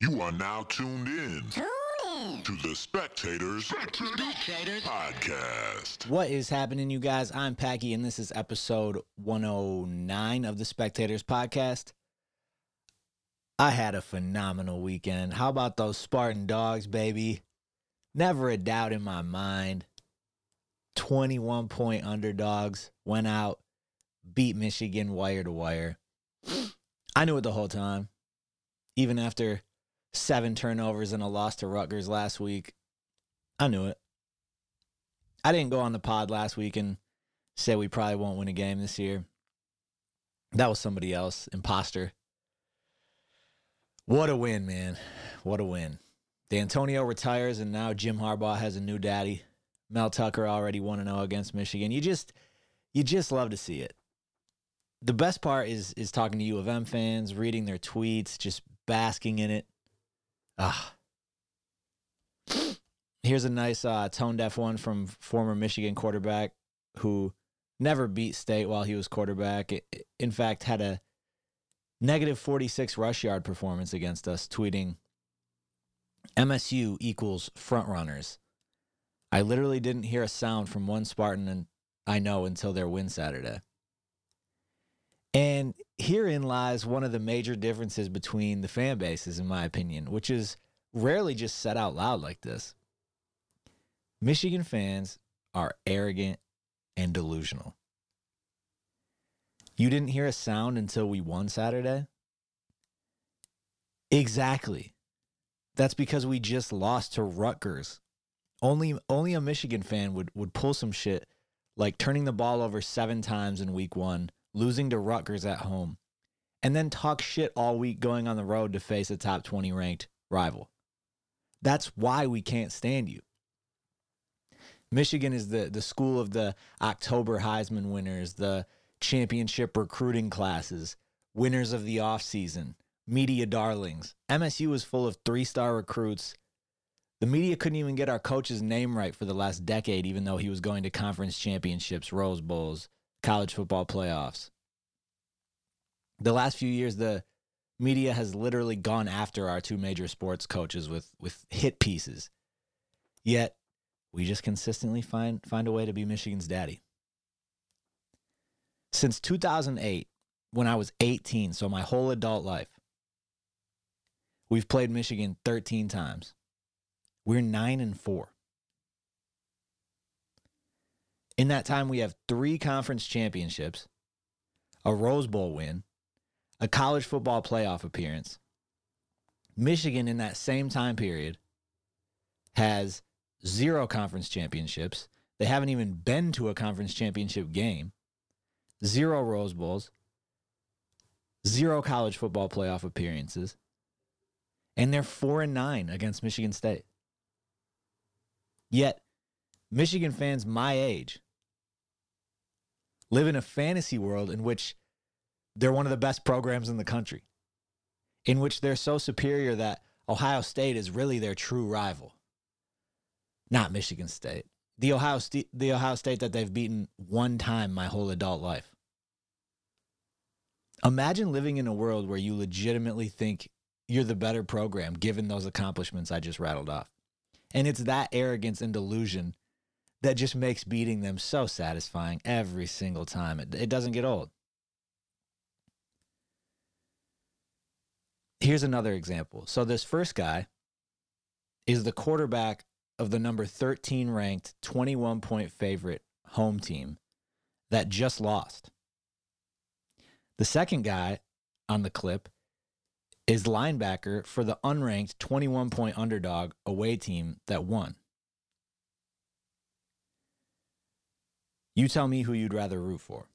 You are now tuned in. To the Spectators, Spectators. Podcast. What is happening, you guys? I'm Packy, and this is episode 109 of the Spectators Podcast. I had a phenomenal weekend. How about those Spartan dogs, baby? Never a doubt in my mind. 21 point underdogs went out, beat Michigan wire to wire. I knew it the whole time. Even after seven turnovers and a loss to Rutgers last week, I knew it. I didn't go on the pod last week and say we probably won't win a game this year. That was somebody else, imposter. What a win, man. What a win. Dantonio retires and now Jim Harbaugh has a new daddy. Mel Tucker already 1 0 against Michigan. You just you just love to see it. The best part is is talking to U of M fans, reading their tweets, just basking in it. Ah. Here's a nice uh, tone deaf one from former Michigan quarterback who never beat state while he was quarterback. In fact, had a negative 46 rush yard performance against us, tweeting MSU equals front runners. I literally didn't hear a sound from one Spartan and I know until their win Saturday. And herein lies one of the major differences between the fan bases, in my opinion, which is rarely just said out loud like this. Michigan fans are arrogant and delusional. You didn't hear a sound until we won Saturday? Exactly. That's because we just lost to Rutgers. Only only a Michigan fan would, would pull some shit like turning the ball over seven times in week one, losing to Rutgers at home, and then talk shit all week going on the road to face a top 20 ranked rival. That's why we can't stand you. Michigan is the, the school of the October Heisman winners, the championship recruiting classes, winners of the offseason, media darlings. MSU is full of three star recruits. The media couldn't even get our coach's name right for the last decade, even though he was going to conference championships, Rose Bowls, college football playoffs. The last few years, the media has literally gone after our two major sports coaches with, with hit pieces. Yet, we just consistently find, find a way to be Michigan's daddy. Since 2008, when I was 18, so my whole adult life, we've played Michigan 13 times. We're nine and four. In that time, we have three conference championships, a Rose Bowl win, a college football playoff appearance. Michigan, in that same time period, has zero conference championships. They haven't even been to a conference championship game, zero Rose Bowls, zero college football playoff appearances, and they're four and nine against Michigan State. Yet, Michigan fans my age live in a fantasy world in which they're one of the best programs in the country, in which they're so superior that Ohio State is really their true rival, not Michigan State. The Ohio State, the Ohio State that they've beaten one time my whole adult life. Imagine living in a world where you legitimately think you're the better program given those accomplishments I just rattled off. And it's that arrogance and delusion that just makes beating them so satisfying every single time. It, it doesn't get old. Here's another example. So, this first guy is the quarterback of the number 13 ranked 21 point favorite home team that just lost. The second guy on the clip is linebacker for the unranked 21 point underdog away team that won. You tell me who you'd rather root for.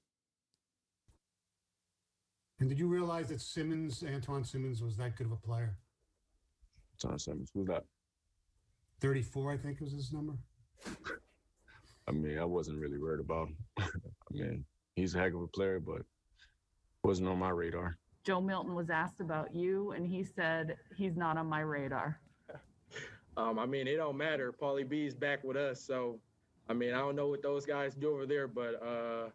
And did you realize that Simmons, Antjuan Simmons, was that good of a player? John Simmons, who's that? 34, I think was his number. I mean, I wasn't really worried about him. I mean, he's a heck of a player, but wasn't on my radar. Joe Milton was asked about you, and he said he's not on my radar. Um, I mean, it don't matter. Paulie B's back with us, so I mean, I don't know what those guys do over there, but uh,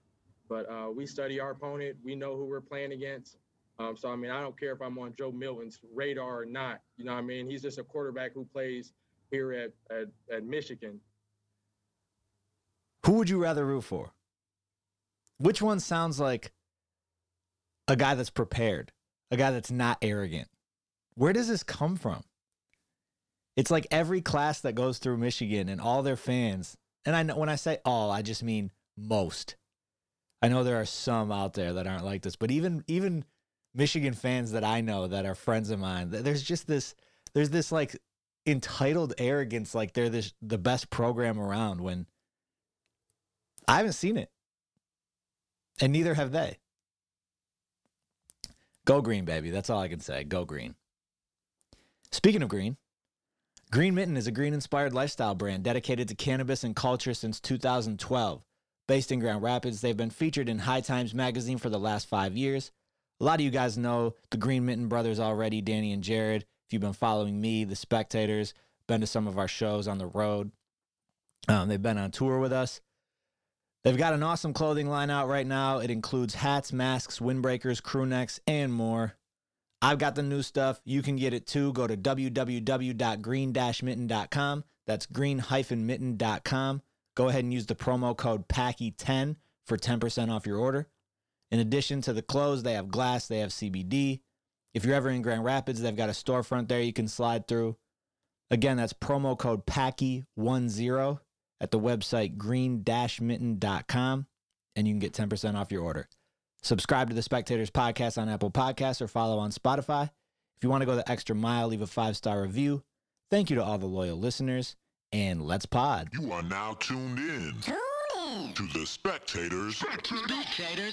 but uh, we study our opponent. We know who we're playing against, Um, so I mean, I don't care if I'm on Joe Milton's radar or not. You know what I mean? He's just a quarterback who plays here at at, at Michigan. Who would you rather root for? Which one sounds like a guy that's prepared, a guy that's not arrogant? Where does this come from? It's like every class that goes through Michigan and all their fans, and I know when I say all, I just mean most. I know there are some out there that aren't like this, but even even Michigan fans that I know that are friends of mine, there's just this there's this like entitled arrogance like they're this the best program around when I haven't seen it. And neither have they. Go green, baby. That's all I can say. Go green. Speaking of green, Green Mitten is a green inspired lifestyle brand dedicated to cannabis and culture since 2012. Based in Grand Rapids, they've been featured in High Times magazine for the last five years. A lot of you guys know the Green Mitten brothers already, Danny and Jared. If you've been following me, the spectators, been to some of our shows on the road, um, they've been on tour with us. They've got an awesome clothing line out right now. It includes hats, masks, windbreakers, crew necks, and more. I've got the new stuff. You can get it too. Go to www.green-mitten.com. That's green-mitten.com. Go ahead and use the promo code PACKY10 for 10% off your order. In addition to the clothes, they have glass, they have CBD. If you're ever in Grand Rapids, they've got a storefront there you can slide through. Again, that's promo code PACKY10 at the website green-mitten.com and you can get 10% off your order. Subscribe to the Spectators podcast on Apple Podcasts or follow on Spotify. If you want to go the extra mile, leave a five-star review. Thank you to all the loyal listeners and let's pod. You are now tuned in to the Spectators,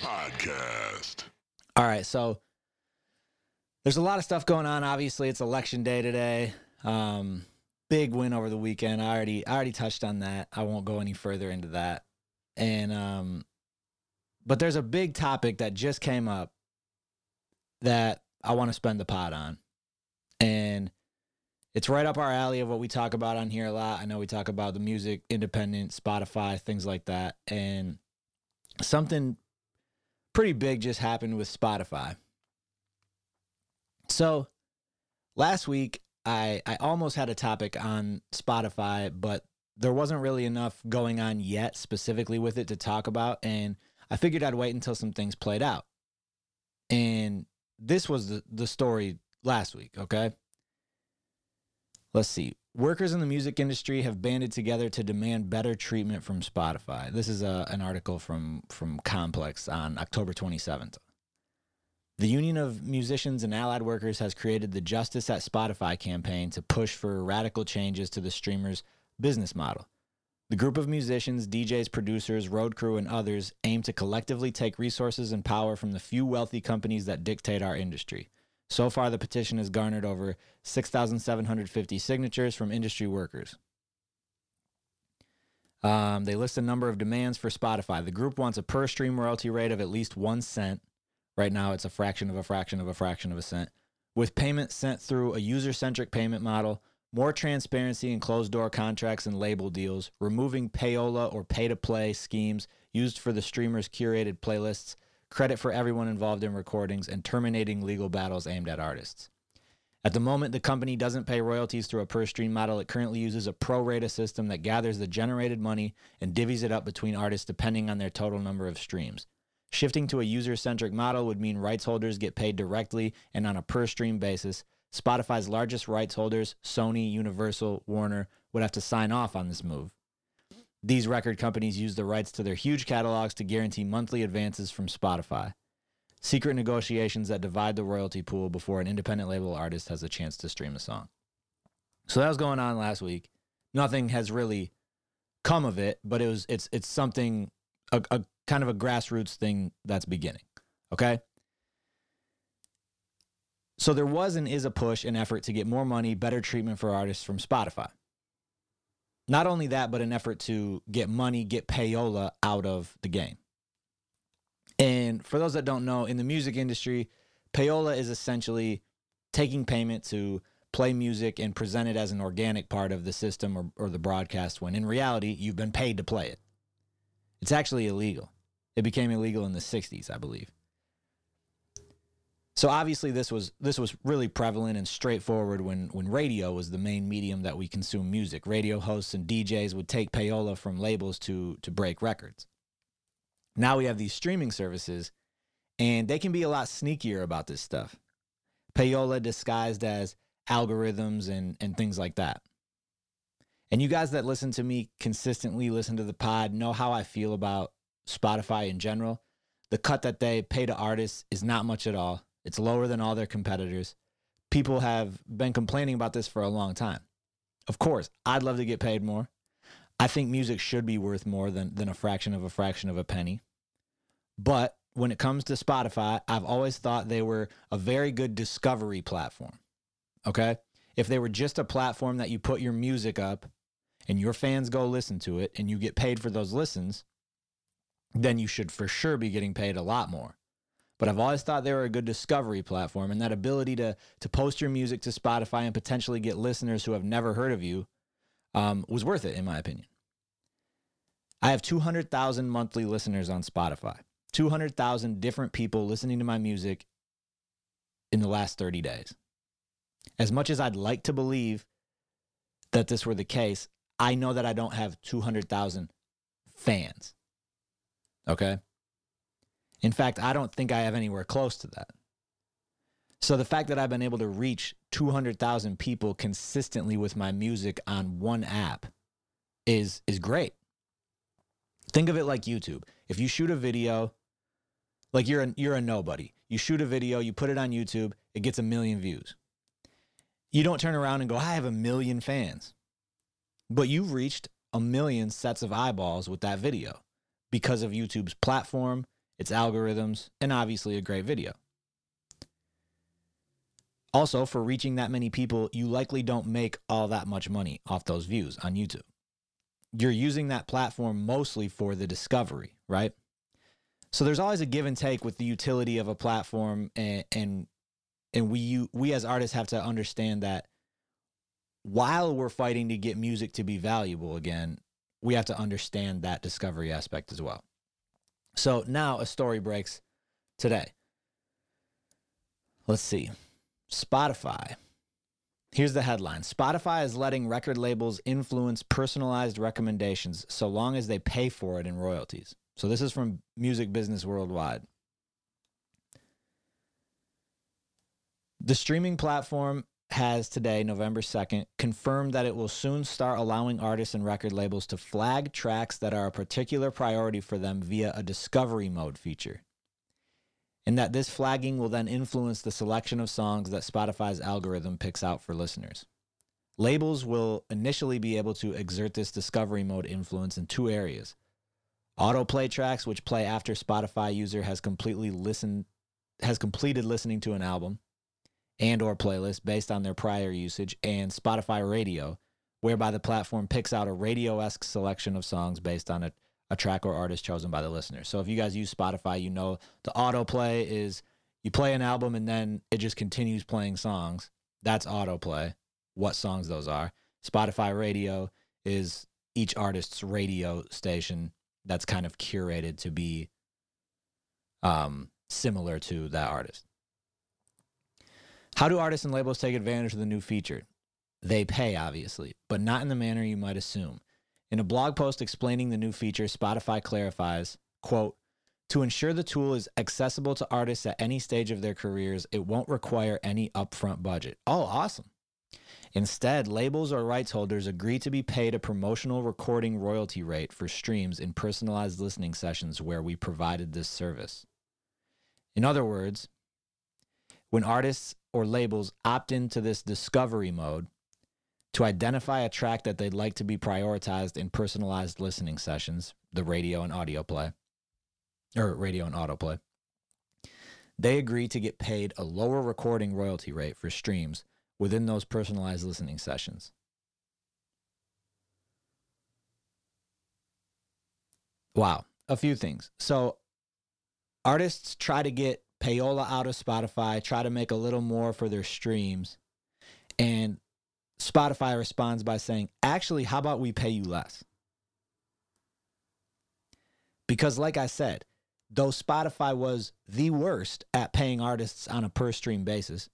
Podcast. All right, so there's a lot of stuff going on. Obviously, it's election day today. Um, big win over the weekend. I already I already touched on that. I won't go any further into that. And um, but there's a big topic that just came up that I want to spend the pot on, and it's right up our alley of what we talk about on here a lot. I know we talk about the music, independent, Spotify, things like that, and something pretty big just happened with Spotify. So last week I I almost had a topic on Spotify, but there wasn't really enough going on yet specifically with it to talk about and I figured I'd wait until some things played out. And this was the, the story last week, okay? Let's see. Workers in the music industry have banded together to demand better treatment from Spotify. This is a, an article from, from Complex on October 27th. The Union of Musicians and Allied Workers has created the Justice at Spotify campaign to push for radical changes to the streamer's business model. The group of musicians, DJs, producers, road crew, and others aim to collectively take resources and power from the few wealthy companies that dictate our industry. So far, the petition has garnered over 6,750 signatures from industry workers. Um, they list a number of demands for Spotify. The group wants a per stream royalty rate of at least one cent. Right now, it's a fraction of a fraction of a fraction of a cent. With payment sent through a user centric payment model, more transparency in closed door contracts and label deals, removing payola or pay to play schemes used for the streamer's curated playlists, credit for everyone involved in recordings, and terminating legal battles aimed at artists. At the moment, the company doesn't pay royalties through a per stream model. It currently uses a pro rata system that gathers the generated money and divvies it up between artists depending on their total number of streams. Shifting to a user centric model would mean rights holders get paid directly and on a per stream basis. Spotify's largest rights holders, Sony, Universal, Warner, would have to sign off on this move. These record companies use the rights to their huge catalogs to guarantee monthly advances from Spotify. Secret negotiations that divide the royalty pool before an independent label artist has a chance to stream a song. So that was going on last week. Nothing has really come of it, but it was it's it's something a, a kind of a grassroots thing that's beginning. Okay. So there was and is a push and effort to get more money, better treatment for artists from Spotify. Not only that, but an effort to get money, get payola out of the game. And for those that don't know, in the music industry, payola is essentially taking payment to play music and present it as an organic part of the system or, or the broadcast when in reality, you've been paid to play it. It's actually illegal. It became illegal in the 60s, I believe. So obviously this was this was really prevalent and straightforward when when radio was the main medium that we consume music. Radio hosts and DJs would take payola from labels to to break records. Now we have these streaming services and they can be a lot sneakier about this stuff. Payola disguised as algorithms and and things like that. And you guys that listen to me consistently listen to the pod know how I feel about Spotify in general. The cut that they pay to artists is not much at all. It's lower than all their competitors. People have been complaining about this for a long time. Of course, I'd love to get paid more. I think music should be worth more than, than a fraction of a fraction of a penny. But when it comes to Spotify, I've always thought they were a very good discovery platform. Okay? If they were just a platform that you put your music up and your fans go listen to it and you get paid for those listens, then you should for sure be getting paid a lot more. But I've always thought they were a good discovery platform and that ability to to post your music to Spotify and potentially get listeners who have never heard of you um, was worth it in my opinion. I have 200,000 monthly listeners on Spotify. 200,000 different people listening to my music in the last 30 days. As much as I'd like to believe that this were the case, I know that I don't have 200,000 fans. Okay? In fact, I don't think I have anywhere close to that. So the fact that I've been able to reach 200,000 people consistently with my music on one app is is great. Think of it like YouTube. If you shoot a video, like you're a, you're a nobody. You shoot a video, you put it on YouTube, it gets a million views. You don't turn around and go, "I have a million fans." But you've reached a million sets of eyeballs with that video because of YouTube's platform, its algorithms, and obviously a great video. Also, for reaching that many people, you likely don't make all that much money off those views on YouTube. You're using that platform mostly for the discovery, right? So there's always a give and take with the utility of a platform and and, and we you, we as artists have to understand that while we're fighting to get music to be valuable again, we have to understand that discovery aspect as well. So now a story breaks today. Let's see. Spotify. Here's the headline Spotify is letting record labels influence personalized recommendations so long as they pay for it in royalties. So this is from Music Business Worldwide. The streaming platform has today, November 2nd, confirmed that it will soon start allowing artists and record labels to flag tracks that are a particular priority for them via a discovery mode feature. And that this flagging will then influence the selection of songs that Spotify's algorithm picks out for listeners. Labels will initially be able to exert this discovery mode influence in two areas. Autoplay tracks which play after Spotify user has completely listened has completed listening to an album and or playlist based on their prior usage and Spotify Radio, whereby the platform picks out a radio-esque selection of songs based on a, a track or artist chosen by the listener. So if you guys use Spotify, you know the autoplay is you play an album and then it just continues playing songs. That's autoplay. What songs those are. Spotify Radio is each artist's radio station that's kind of curated to be um, similar to that artist. How do artists and labels take advantage of the new feature? They pay, obviously, but not in the manner you might assume. In a blog post explaining the new feature, Spotify clarifies, quote, to ensure the tool is accessible to artists at any stage of their careers, it won't require any upfront budget. Oh, awesome. Instead, labels or rights holders agree to be paid a promotional recording royalty rate for streams in personalized listening sessions where we provided this service. In other words, when artists or labels opt into this discovery mode to identify a track that they'd like to be prioritized in personalized listening sessions, the radio and audio play, or radio and autoplay, they agree to get paid a lower recording royalty rate for streams within those personalized listening sessions. Wow, a few things. So, artists try to get payola out of Spotify, try to make a little more for their streams. And Spotify responds by saying, actually, how about we pay you less? Because, like I said, though Spotify was the worst at paying artists on a per stream basis,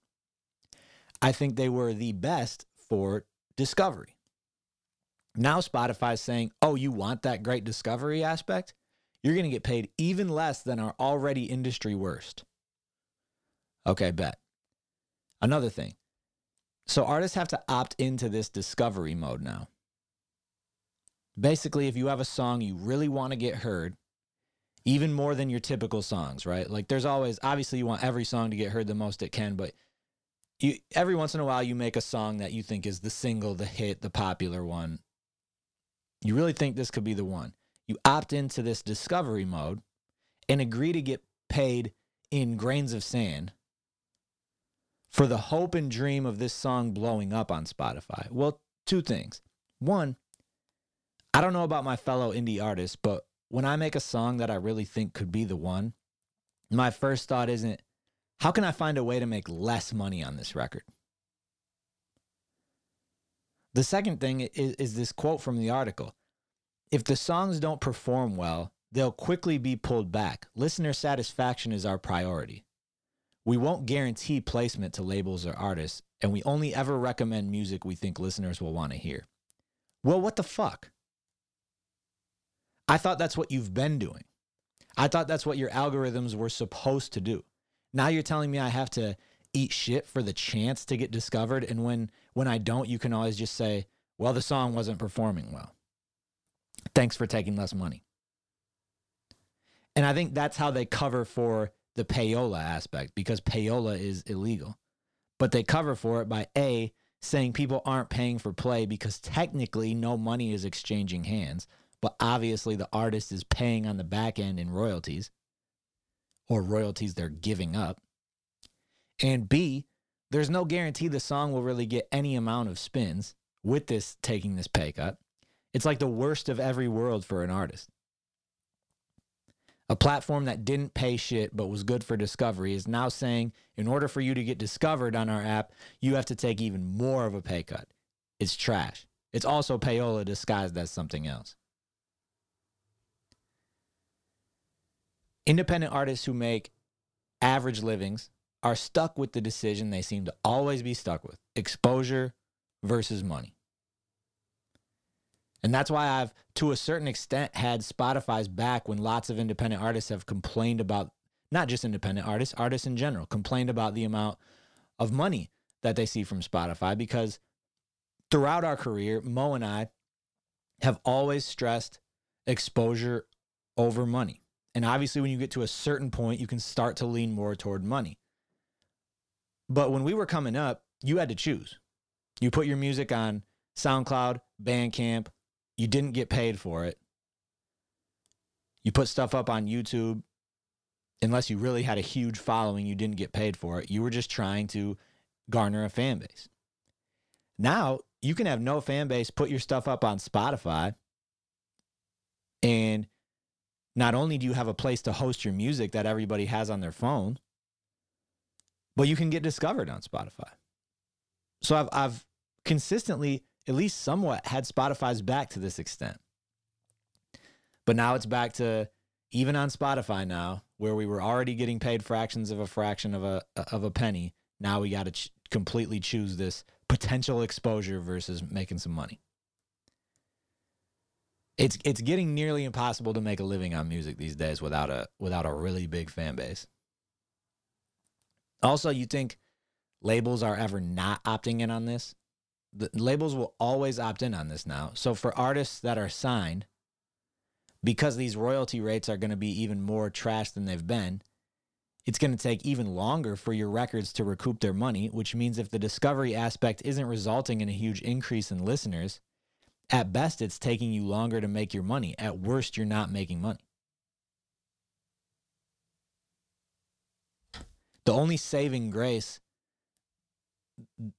I think they were the best for discovery. Now Spotify's saying, oh, you want that great discovery aspect? You're going to get paid even less than our already industry worst. Okay, bet. Another thing. So artists have to opt into this discovery mode now. Basically, if you have a song you really want to get heard, even more than your typical songs, right? Like there's always obviously you want every song to get heard the most it can, but you every once in a while you make a song that you think is the single, the hit, the popular one. You really think this could be the one. You opt into this discovery mode and agree to get paid in grains of sand for the hope and dream of this song blowing up on Spotify. Well, two things. One, I don't know about my fellow indie artists, but when I make a song that I really think could be the one, my first thought isn't, how can I find a way to make less money on this record? The second thing is, is this quote from the article If the songs don't perform well, they'll quickly be pulled back. Listener satisfaction is our priority. We won't guarantee placement to labels or artists, and we only ever recommend music we think listeners will want to hear. Well, what the fuck? I thought that's what you've been doing. I thought that's what your algorithms were supposed to do. Now you're telling me I have to eat shit for the chance to get discovered and when when I don't you can always just say, "Well, the song wasn't performing well." Thanks for taking less money. And I think that's how they cover for the payola aspect because payola is illegal. But they cover for it by A saying people aren't paying for play because technically no money is exchanging hands but obviously the artist is paying on the back end in royalties or royalties they're giving up. And B, there's no guarantee the song will really get any amount of spins with this taking this pay cut. It's like the worst of every world for an artist. A platform that didn't pay shit but was good for discovery is now saying in order for you to get discovered on our app, you have to take even more of a pay cut. It's trash. It's also payola disguised as something else. Independent artists who make average livings are stuck with the decision they seem to always be stuck with exposure versus money. And that's why I've, to a certain extent, had Spotify's back when lots of independent artists have complained about, not just independent artists, artists in general, complained about the amount of money that they see from Spotify because throughout our career, Mo and I have always stressed exposure over money. And obviously, when you get to a certain point, you can start to lean more toward money. But when we were coming up, you had to choose. You put your music on SoundCloud, Bandcamp, you didn't get paid for it. You put stuff up on YouTube, unless you really had a huge following, you didn't get paid for it. You were just trying to garner a fan base. Now, you can have no fan base, put your stuff up on Spotify, and not only do you have a place to host your music that everybody has on their phone, but you can get discovered on Spotify. So I've I've consistently, at least somewhat, had Spotify's back to this extent. But now it's back to even on Spotify now, where we were already getting paid fractions of a fraction of a of a penny. Now we got to ch- completely choose this potential exposure versus making some money it's it's getting nearly impossible to make a living on music these days without a without a really big fan base. Also, you think labels are ever not opting in on this? The labels will always opt in on this now. So for artists that are signed, because these royalty rates are going to be even more trash than they've been, it's going to take even longer for your records to recoup their money, which means if the discovery aspect isn't resulting in a huge increase in listeners, at best, it's taking you longer to make your money. At worst, you're not making money. The only saving grace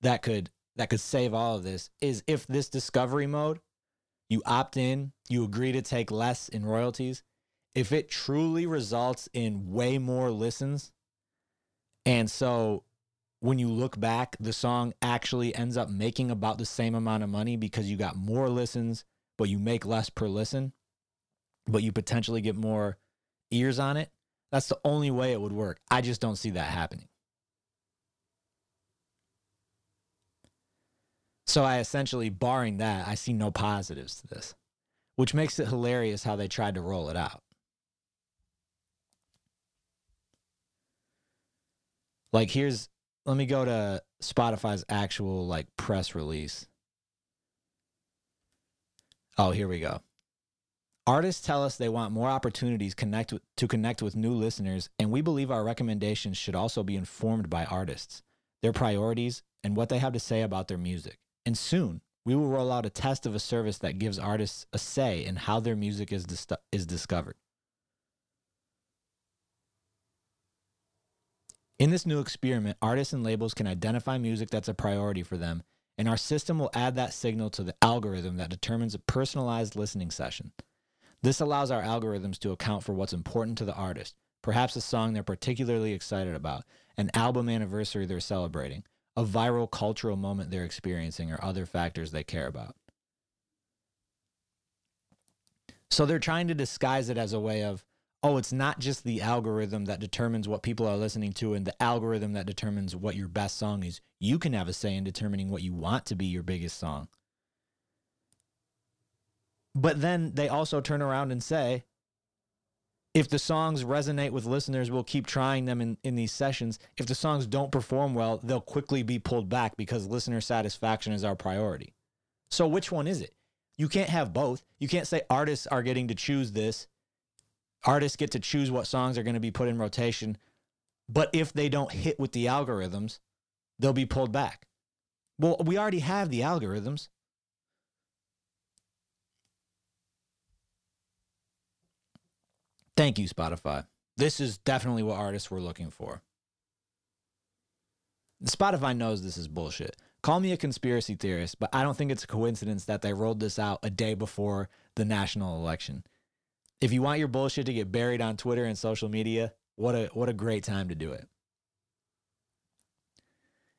that could that could save all of this is if this discovery mode, you opt in, you agree to take less in royalties, if it truly results in way more listens, and so when you look back, the song actually ends up making about the same amount of money because you got more listens, but you make less per listen, but you potentially get more ears on it. That's the only way it would work. I just don't see that happening. So I essentially, barring that, I see no positives to this, which makes it hilarious how they tried to roll it out. Like, here's, let me go to Spotify's actual like press release. Oh, here we go. Artists tell us they want more opportunities connect with, to connect with new listeners, and we believe our recommendations should also be informed by artists, their priorities, and what they have to say about their music. And soon, we will roll out a test of a service that gives artists a say in how their music is, dis- is discovered. In this new experiment, artists and labels can identify music that's a priority for them, and our system will add that signal to the algorithm that determines a personalized listening session. This allows our algorithms to account for what's important to the artist, perhaps a song they're particularly excited about, an album anniversary they're celebrating, a viral cultural moment they're experiencing, or other factors they care about. So they're trying to disguise it as a way of, oh, it's not just the algorithm that determines what people are listening to and the algorithm that determines what your best song is. You can have a say in determining what you want to be your biggest song. But then they also turn around and say, if the songs resonate with listeners, we'll keep trying them in, in these sessions. If the songs don't perform well, they'll quickly be pulled back because listener satisfaction is our priority. So, which one is it? You can't have both. You can't say artists are getting to choose this. Artists get to choose what songs are going to be put in rotation. But if they don't hit with the algorithms, they'll be pulled back. Well, we already have the algorithms. Thank you, Spotify. This is definitely what artists were looking for. Spotify knows this is bullshit. Call me a conspiracy theorist, but I don't think it's a coincidence that they rolled this out a day before the national election. If you want your bullshit to get buried on Twitter and social media, what a what a great time to do it.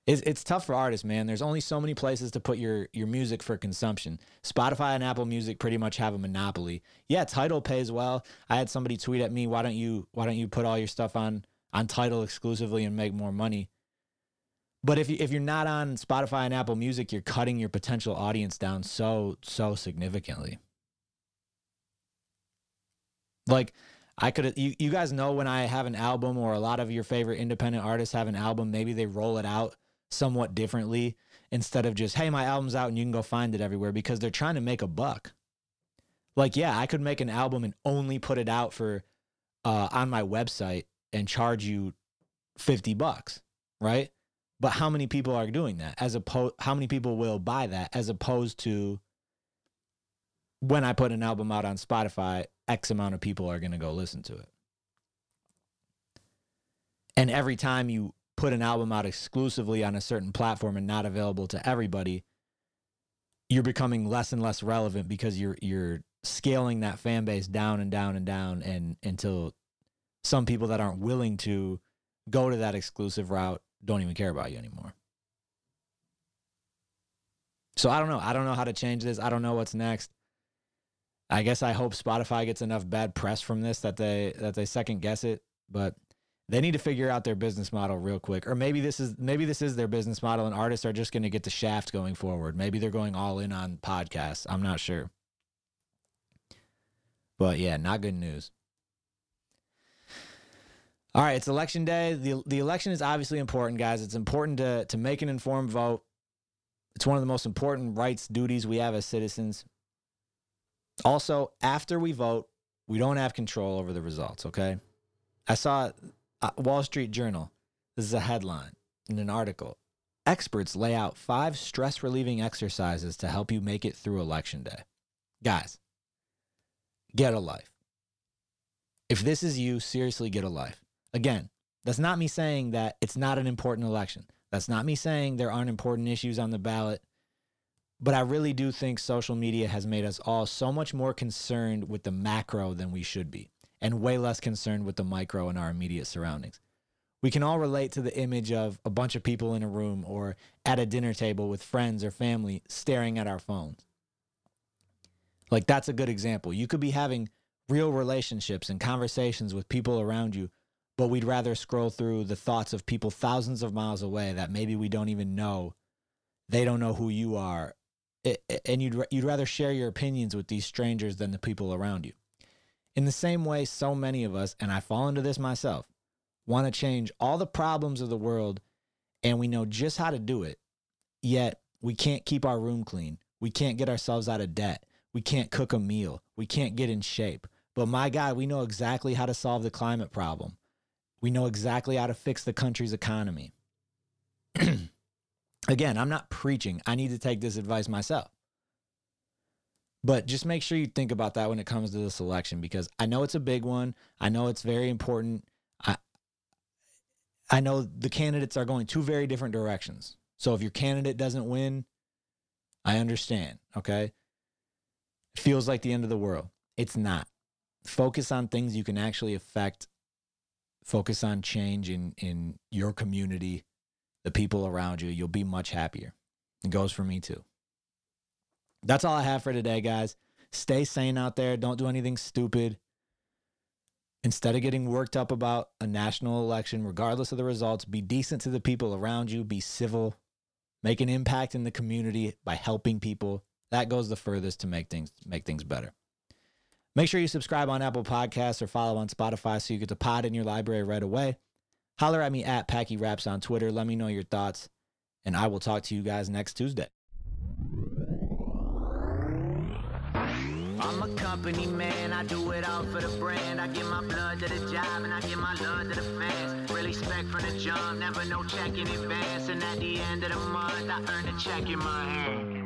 It's, it's tough for artists, man. There's only so many places to put your your music for consumption. Spotify and Apple Music pretty much have a monopoly. Yeah, Tidal pays well. I had somebody tweet at me, "Why don't you why don't you put all your stuff on on Tidal exclusively and make more money?" But if you if you're not on Spotify and Apple Music, you're cutting your potential audience down so so significantly. Like I could you, you guys know when I have an album or a lot of your favorite independent artists have an album, maybe they roll it out somewhat differently instead of just, hey, my album's out and you can go find it everywhere because they're trying to make a buck. Like, yeah, I could make an album and only put it out for uh, on my website and charge you 50 bucks, right? But how many people are doing that? As opposed, how many people will buy that as opposed to when I put an album out on Spotify, X amount of people are going to go listen to it. And every time you put an album out exclusively on a certain platform and not available to everybody, you're becoming less and less relevant because you're you're scaling that fan base down and down and down and until some people that aren't willing to go to that exclusive route don't even care about you anymore. So I don't know. I don't know how to change this. I don't know what's next. I guess I hope Spotify gets enough bad press from this that they that they second guess it, but they need to figure out their business model real quick. Or maybe this is maybe this is their business model and artists are just going to get the shaft going forward. Maybe they're going all in on podcasts. I'm not sure. But yeah, not good news. All right, it's election day. The the election is obviously important, guys. It's important to to make an informed vote. It's one of the most important rights, duties we have as citizens. Also, after we vote, we don't have control over the results, okay? I saw uh, Wall Street Journal. This is a headline in an article. Experts lay out five stress relieving exercises to help you make it through election day. Guys, get a life. If this is you, seriously get a life. Again, that's not me saying that it's not an important election. That's not me saying there aren't important issues on the ballot. But I really do think social media has made us all so much more concerned with the macro than we should be and way less concerned with the micro in our immediate surroundings. We can all relate to the image of a bunch of people in a room or at a dinner table with friends or family staring at our phones. Like, that's a good example. You could be having real relationships and conversations with people around you, but we'd rather scroll through the thoughts of people thousands of miles away that maybe we don't even know. They don't know who you are. And you'd, you'd rather share your opinions with these strangers than the people around you. In the same way, so many of us, and I fall into this myself, want to change all the problems of the world and we know just how to do it, yet we can't keep our room clean. We can't get ourselves out of debt. We can't cook a meal. We can't get in shape. But my God, we know exactly how to solve the climate problem. We know exactly how to fix the country's economy. Again, I'm not preaching. I need to take this advice myself. But just make sure you think about that when it comes to this election because I know it's a big one. I know it's very important. I I know the candidates are going two very different directions. So if your candidate doesn't win, I understand, okay? It feels like the end of the world. It's not. Focus on things you can actually affect. Focus on change in in your community, the people around you. You'll be much happier. It goes for me too. That's all I have for today, guys. Stay sane out there. Don't do anything stupid. Instead of getting worked up about a national election, regardless of the results, be decent to the people around you, be civil, make an impact in the community by helping people. That goes the furthest to make things make things better. Make sure you subscribe on Apple Podcasts or follow on Spotify so you get the pod in your library right away. Holler at me at Packy Raps on Twitter. Let me know your thoughts, and I will talk to you guys next Tuesday. Company man, I do it all for the brand. I give my blood to the job and I give my love to the fans. Really spec from the jump, never no check in advance. And at the end of the month, I earn a check in my hand.